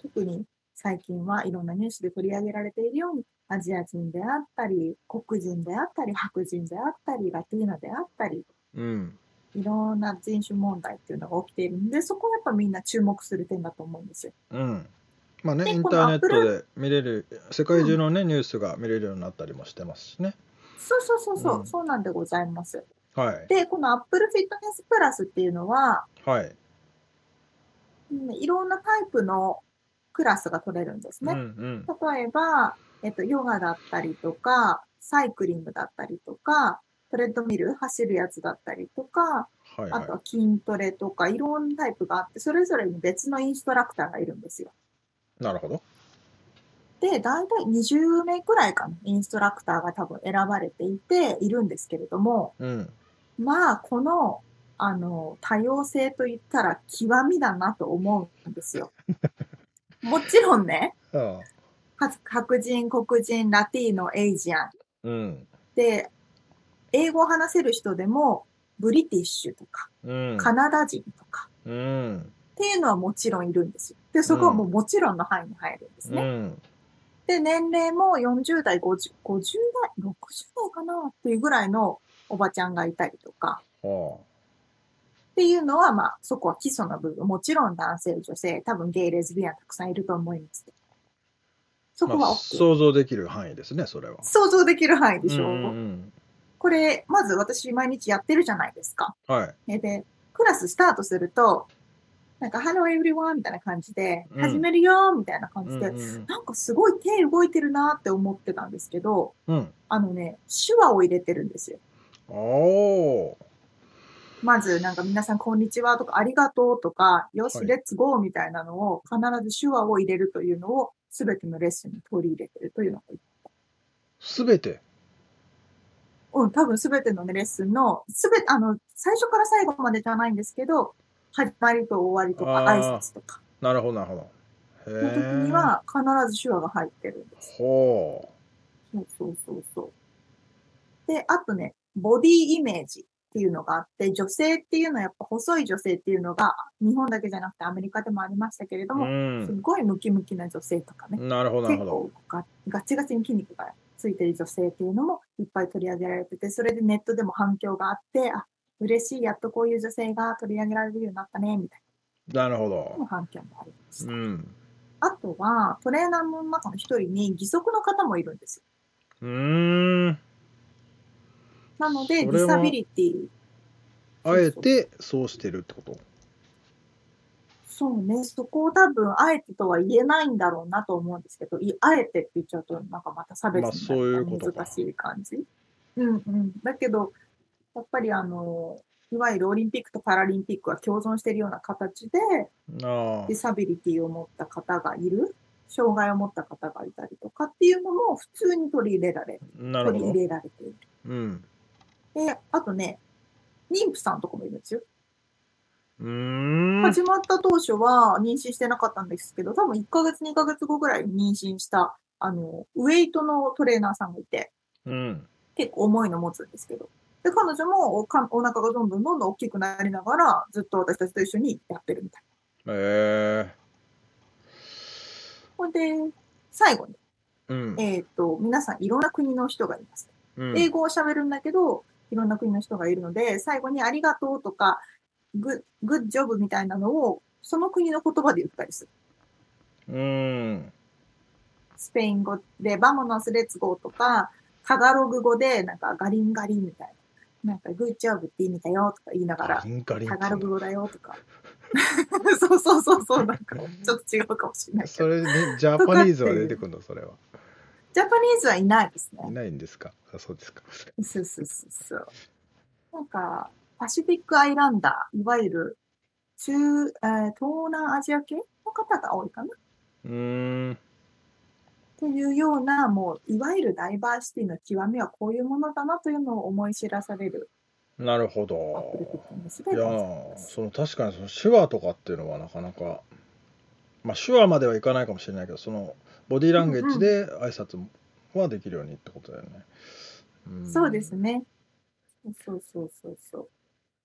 特に最近はいろんなニュースで取り上げられているように、アジア人であったり、黒人であったり、白人であったり、ラティーノであったり、うん。いろんな人種問題っていうのが起きているので、そこはやっぱみんな注目する点だと思うんですよ。うん。まあね、でインターネットで見れる、世界中のね、ニュースが見れるようになったりもしてますしね。そうそうそうそう、うんそうなんでございます。はい。で、この Apple Fitness Plus っていうのは、はい。うんいろんなタイプのクラスが取れるんですね。うんうん。例えば、えっと、ヨガだったりとか、サイクリングだったりとか、トレッドミル、走るやつだったりとか、はいはあとは筋トレとか、いろんなタイプがあって、それぞれに別のインストラクターがいるんですよ。い。なるほど。で、大体20名くらいかな、インストラクターが多分選ばれていて、いるんですけれども、うん。まあ、この、あの、多様性といったら極みだなと思うんですよ。[laughs] もちろんね、ああ。か白人、黒人、ラティーノ、エイジアン。うん。で、英語を話せる人でも、ブリティッシュとか、うん。カナダ人とか、うん。っていうのはもちろんいるんですよ。で、そこはもうもちろんの範囲に入るんですね。うん。で、年齢も40代、50, 50代、60代かなっていうぐらいのおばちゃんがいたりとか、はっていうのは、まあ、そこは基礎の部分。もちろん男性、女性、多分ゲイ、レズビアンたくさんいると思いますけど。そあ。こはまあ、OK。想像できる範囲ですね、それは。想像できる範囲でしょ、うんうんこれ、まず私毎日やってるじゃないですか。うん。はい。えで、クラススタートすると、なんか、Hello everyone! みたいな感じで、うん始めるよみたいな感じで、うんうんなんかすごい手動いてるなって思ってたんですけど、うん。うん。あのね、手話を入れてるんですよ。おー。まず、なんか皆さんこんにちはとか、ありがとうとか、よし、はいレッツゴーみたいなのを、必ず手話を入れるというのを、すべてのレッスンに取り入れてるというのが、すべて？うん、多分すべてのね、レッスンの、すべて、あの、最初から最後までじゃないんですけど、始まりと終わりとか、挨拶とかなるほど、なるほど。への時にえ。は、必ず手話が入ってるんです。ほそうそうそうそう。で、あとね、ボディイメージっていうのがあって、女性っていうのはやっぱ細い女性っていうのが、日本だけじゃなくてアメリカでもありましたけれどう。も、うん。すごいムキムキな女性とかね、なるほど、なる結ほど。構がガチガチに筋肉がついてる女性っていうのもいっぱい取り上げられてて、それでネットでも反響があって、あ、嬉しい、やっとこういう女性が取り上げられるようになったね、みたいなるほなど。反響もありました。うん。あとは、トレーナーの中の一人に義足の方もいるんですよ。うーん。なので、ディサビリティ、あえてそうしてるってこと？そうね、そこを多分、あえてとは言えないんだろうなと思うんですけど、いあえてって言っちゃうと、なんかまた差別まあそういうにことかなった難しい感じ。うんうん。だけど、やっぱりあの、いわゆるオリンピックとパラリンピックは共存しているような形で、あディサビリティを持った方がいる、障害を持った方がいたりとかっていうのも普通に取り入れられる。取り入。れられている。うん。で、あとね、妊婦さんとかもいるんですよ。うーん。始まった当初は妊娠してなかったんですけど、多分1ヶ月、2ヶ月後ぐらいに妊娠した、あの、ウェイトのトレーナーさんがいて、うん。結構重いの持つんですけど。で、彼女もおかお腹がどんどんどんどん大きくなりながら、ずっと私たちと一緒にやってるみたいえな。ほんで、最後に、えうん。えっ、と、皆さんいろんな国の人がいます。うん英語を喋るんだけど、いろんな国の人がいるので、最後にありがとうとか、ググッジョブみたいなのを、その国の言葉で言ったりする。うん。スペイン語でバモノスレッツゴーとか、タガログ語でなんかガリンガリンみたいな。なんかグッジョブって意味だよとか言いながらタガログ語だよとか。[laughs] そうそうそうそう、なんかちょっと違うかもしれないけど。それでジャパニーズは出てくるの？それは。ジャパニーズはいないですねい。ないんですか？あそうですか。そうそうそうそう。なんか、パシフィックアイランダー、いわゆる中、えー東南アジア系の方が多いかな。うーん。っていうような、もう、いわゆるダイバーシティの極みはこういうものだなというのを思い知らされるなるほど。いや。その確かにその手話とかっていうのはなかなか、まあ手話まではいかないかもしれないけど、そのボディーランゲージで挨拶はできるようにってことだよね。んそうですね。そうそうそうそう。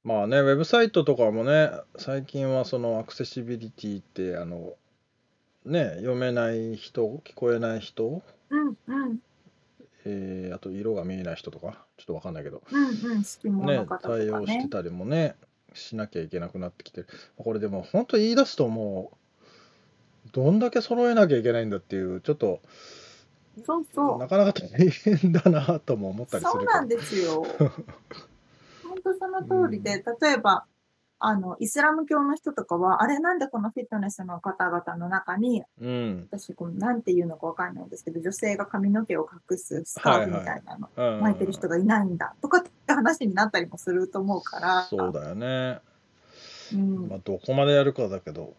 まあね、ウェブサイトとかもね、最近はそのアクセシビリティって、あの、ね、読めない人、聞こえない人うんうん。えーあと色が見えない人とかちょっとわかんないけどうんうん、色盲ねの方とか対応してね。たりもねしなきゃいけなくなってきてるこれでも本当言い出すともうどんだけ揃えなきゃいけないんだっていうちょっとそうそう。なかなか大変だなとも思ったりするそうなんですよ。[laughs] 本当その通りで、例えば、あの、イスラム教の人とかは、あれなんでこのフィットネスの方々の中に、うん。私、このなんていうのかわかんないんですけど、女性が髪の毛を隠すスカーフみたいなの、うん巻いてる人がいないんだ、とかって話になったりもすると思うから、そうだよね。うん。まあどこまでやるかだけど。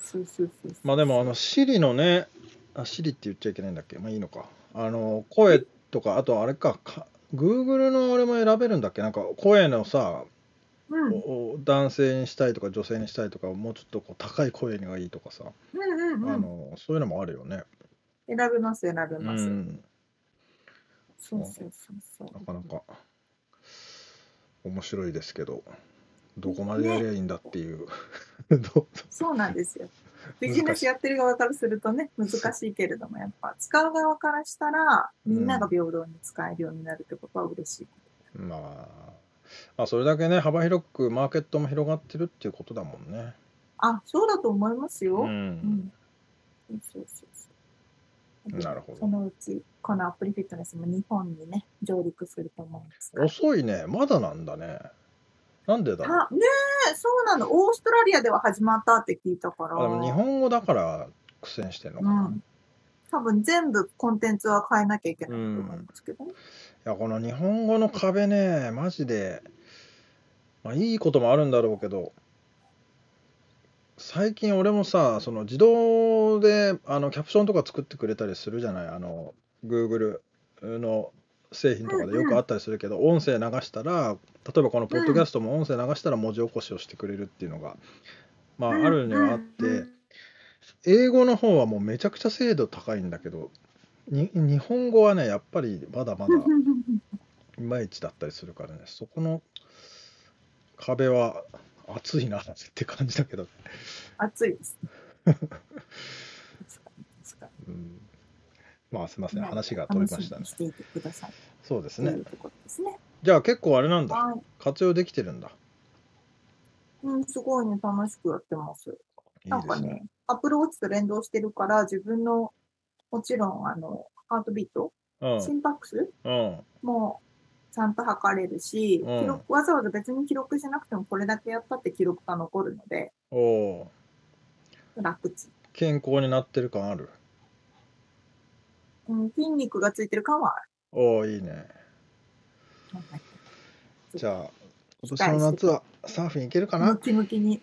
そうそうそうまあでもあの Siri のねあ Siri って言っちゃいけないんだっけ？まあいいのか。あの声とかあとあれかか Google のあれも選べるんだっけ？なんか声のさ男性にしたいとか女性にしたいとかもうちょっとこう高い声がいいとかさ、うんうんうん。あのそういうのもあるよね。選びます、選びうます。ん、そうそうそうそう。なかなか面白いですけどどこまでやりゃいいんだっていう、[laughs] どそうなんですよ。ビジネスやってる側からするとね、難しいけれども、やっぱ使う側からしたら、みんなが平等に使えるようになるってことは嬉しい。まあ、まあそれだけね幅広くマーケットも広がってるっていうことだもんね。あ、そうだと思いますよ。ううんん、そうそうそう。なるほどそのうち、このアプリフィットネスも日本にね、上陸すると思うんですが。遅いねまだなんだね。なんでだろうあ、ねえ、そうなの。オーストラリアでは始まったって聞いたから。あでも日本語だから苦戦してんのかな。うん。多分全部コンテンツは変えなきゃいけないと思いますけどね。いやこの日本語の壁ねマジで、まあ、いいこともあるんだろうけど最近俺もさその自動であのキャプションとか作ってくれたりするじゃない？あの Google の製品とかでよくあったりするけど、音声流したら例えばこのポッドキャストも音声流したら文字起こしをしてくれるっていうのが、まああるにはあって、うん英語の方はもうめちゃくちゃ精度高いんだけどに日本語はねやっぱりまだまだ [laughs] いまいちだったりするからねそこの壁は厚いなって感じだけど、暑いです。[laughs] うん、まあすいませんね話が飛びましたね楽しみにしていてください。そうですねね。じゃあ結構あれなんだはい。活用できてるんだうん、すごいね、楽しくやってます。いいなんですねかね、アップルウォッチと連動してるから、自分の、もちろん、あの、ハートビート、うん。心拍数うん。もちゃんと測れるし、うん。記録わざわざ別に記録しなくてもこれだけやったって記録が残るので、おお楽ちん。健康になってる感ある？うん、筋肉がついてる感はあおおいいね。る。じゃあ今年の夏はサーフィン行けるかな？ムキムキに。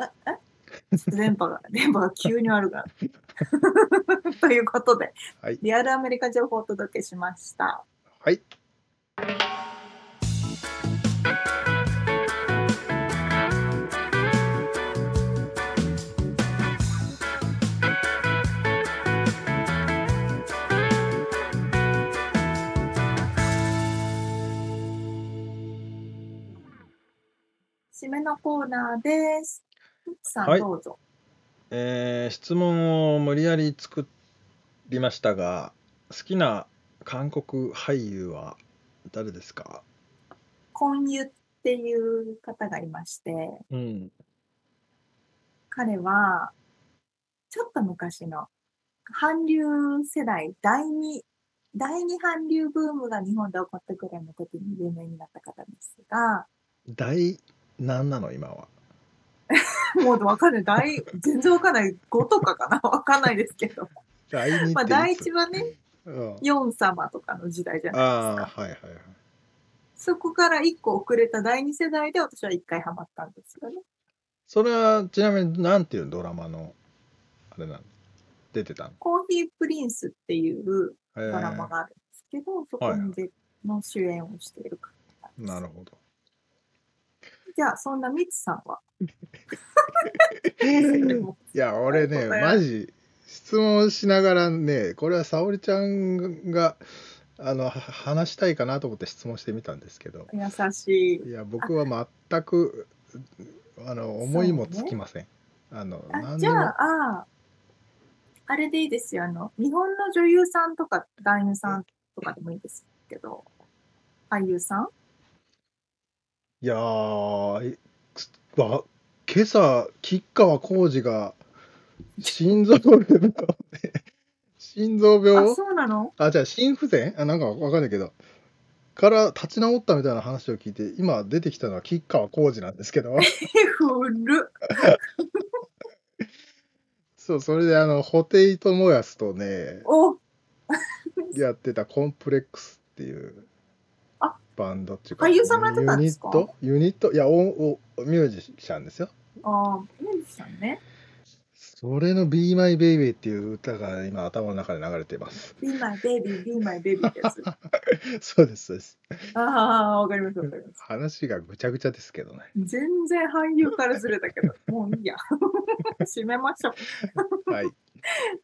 え、え？ちょっと電波が、電波が急に悪くなる。[laughs] ということで、はいリアルアメリカ情報をお届けしました。はい締めのコーナーです。さん、はいどうぞ。えー質問を無理やり作りましたが好きな韓国俳優は誰ですか？コンユっていう方がいまして、うん。彼は、ちょっと昔の韓流世代、第二、第二韓流ブームが日本で起こったくらいの時に有名になった方ですが、大何なの？今は [laughs] もうわかんない。第、全然わかんない。5とかかな [laughs] わかんないですけど。まあ、第一はね、うん、ヨン様とかの時代じゃないあですか。あはいはいはいそこから1個遅れた第二世代で私は1回ハマったんですよね。それはちなみになんていうドラマのあれなの出てたの、コーヒープリンスっていうえドラマがあるんですけど、そこにでの主演をしている方なるほどじゃあ、そんなミツさんは？[laughs] いや俺ね [laughs] マジ質問しながらねこれは沙織ちゃんがあのは話したいかなと思って質問してみたんですけど。優しい。いや僕は全くあの思いもつきません、あのあ何にも。じゃあ、ああれでいいですよ。あの、日本の女優さんとか男優さんとかでもいいですけど、俳優さん？いやー、わ今朝、吉川晃司が心臓病で、[laughs] 心臓あ、病そうなの？あ、じゃあ心不全？あ、なんかわかんないけど、から立ち直ったみたいな話を聞いて、今出てきたのは吉川晃司なんですけど、[laughs] 古っ。[laughs] そう、それであの、布袋寅泰とね、お。やってたコンプレックスっていう。あバンドっていうか、俳優さんがやってたんですか？ユニット？ユニット？いやおお、ミュージシャンですよ。ああ、ミュージシャンね。それの Be My Baby っていう歌が今頭の中で流れています。Be my baby, be my baby ってやつ。[laughs] そうです、そうです。ああ、わかります、わかります。話がぐちゃぐちゃですけどね。全然俳優からずれたけど、[laughs] もういいや。[laughs] 締めましょう。はい。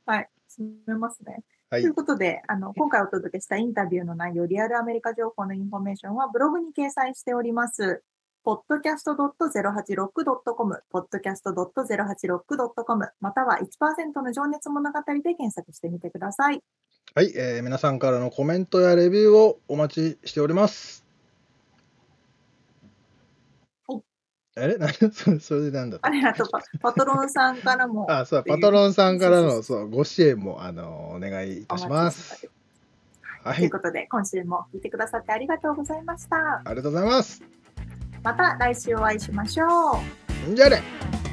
はい、締めますね。はいという。ことであの、今回お届けしたインタビューの内容、リアルアメリカ情報のインフォメーションはブログに掲載しております。podcast.086.com、podcast.086.com、または1%の情熱物語で検索してみてください。はい、えー皆さんからのコメントやレビューをお待ちしております。はい。あれ？何 [laughs] それそれでなんだった？あれ、あとパ、パトロンさんからも。[laughs] あ、そう、パトロンさんからの、そうご支援も、あの、お願いいたします。はいという、ことで、今週も聞いてくださってありがとうございました。ありがとうございます。また来週お会いしましょう。じゃあね。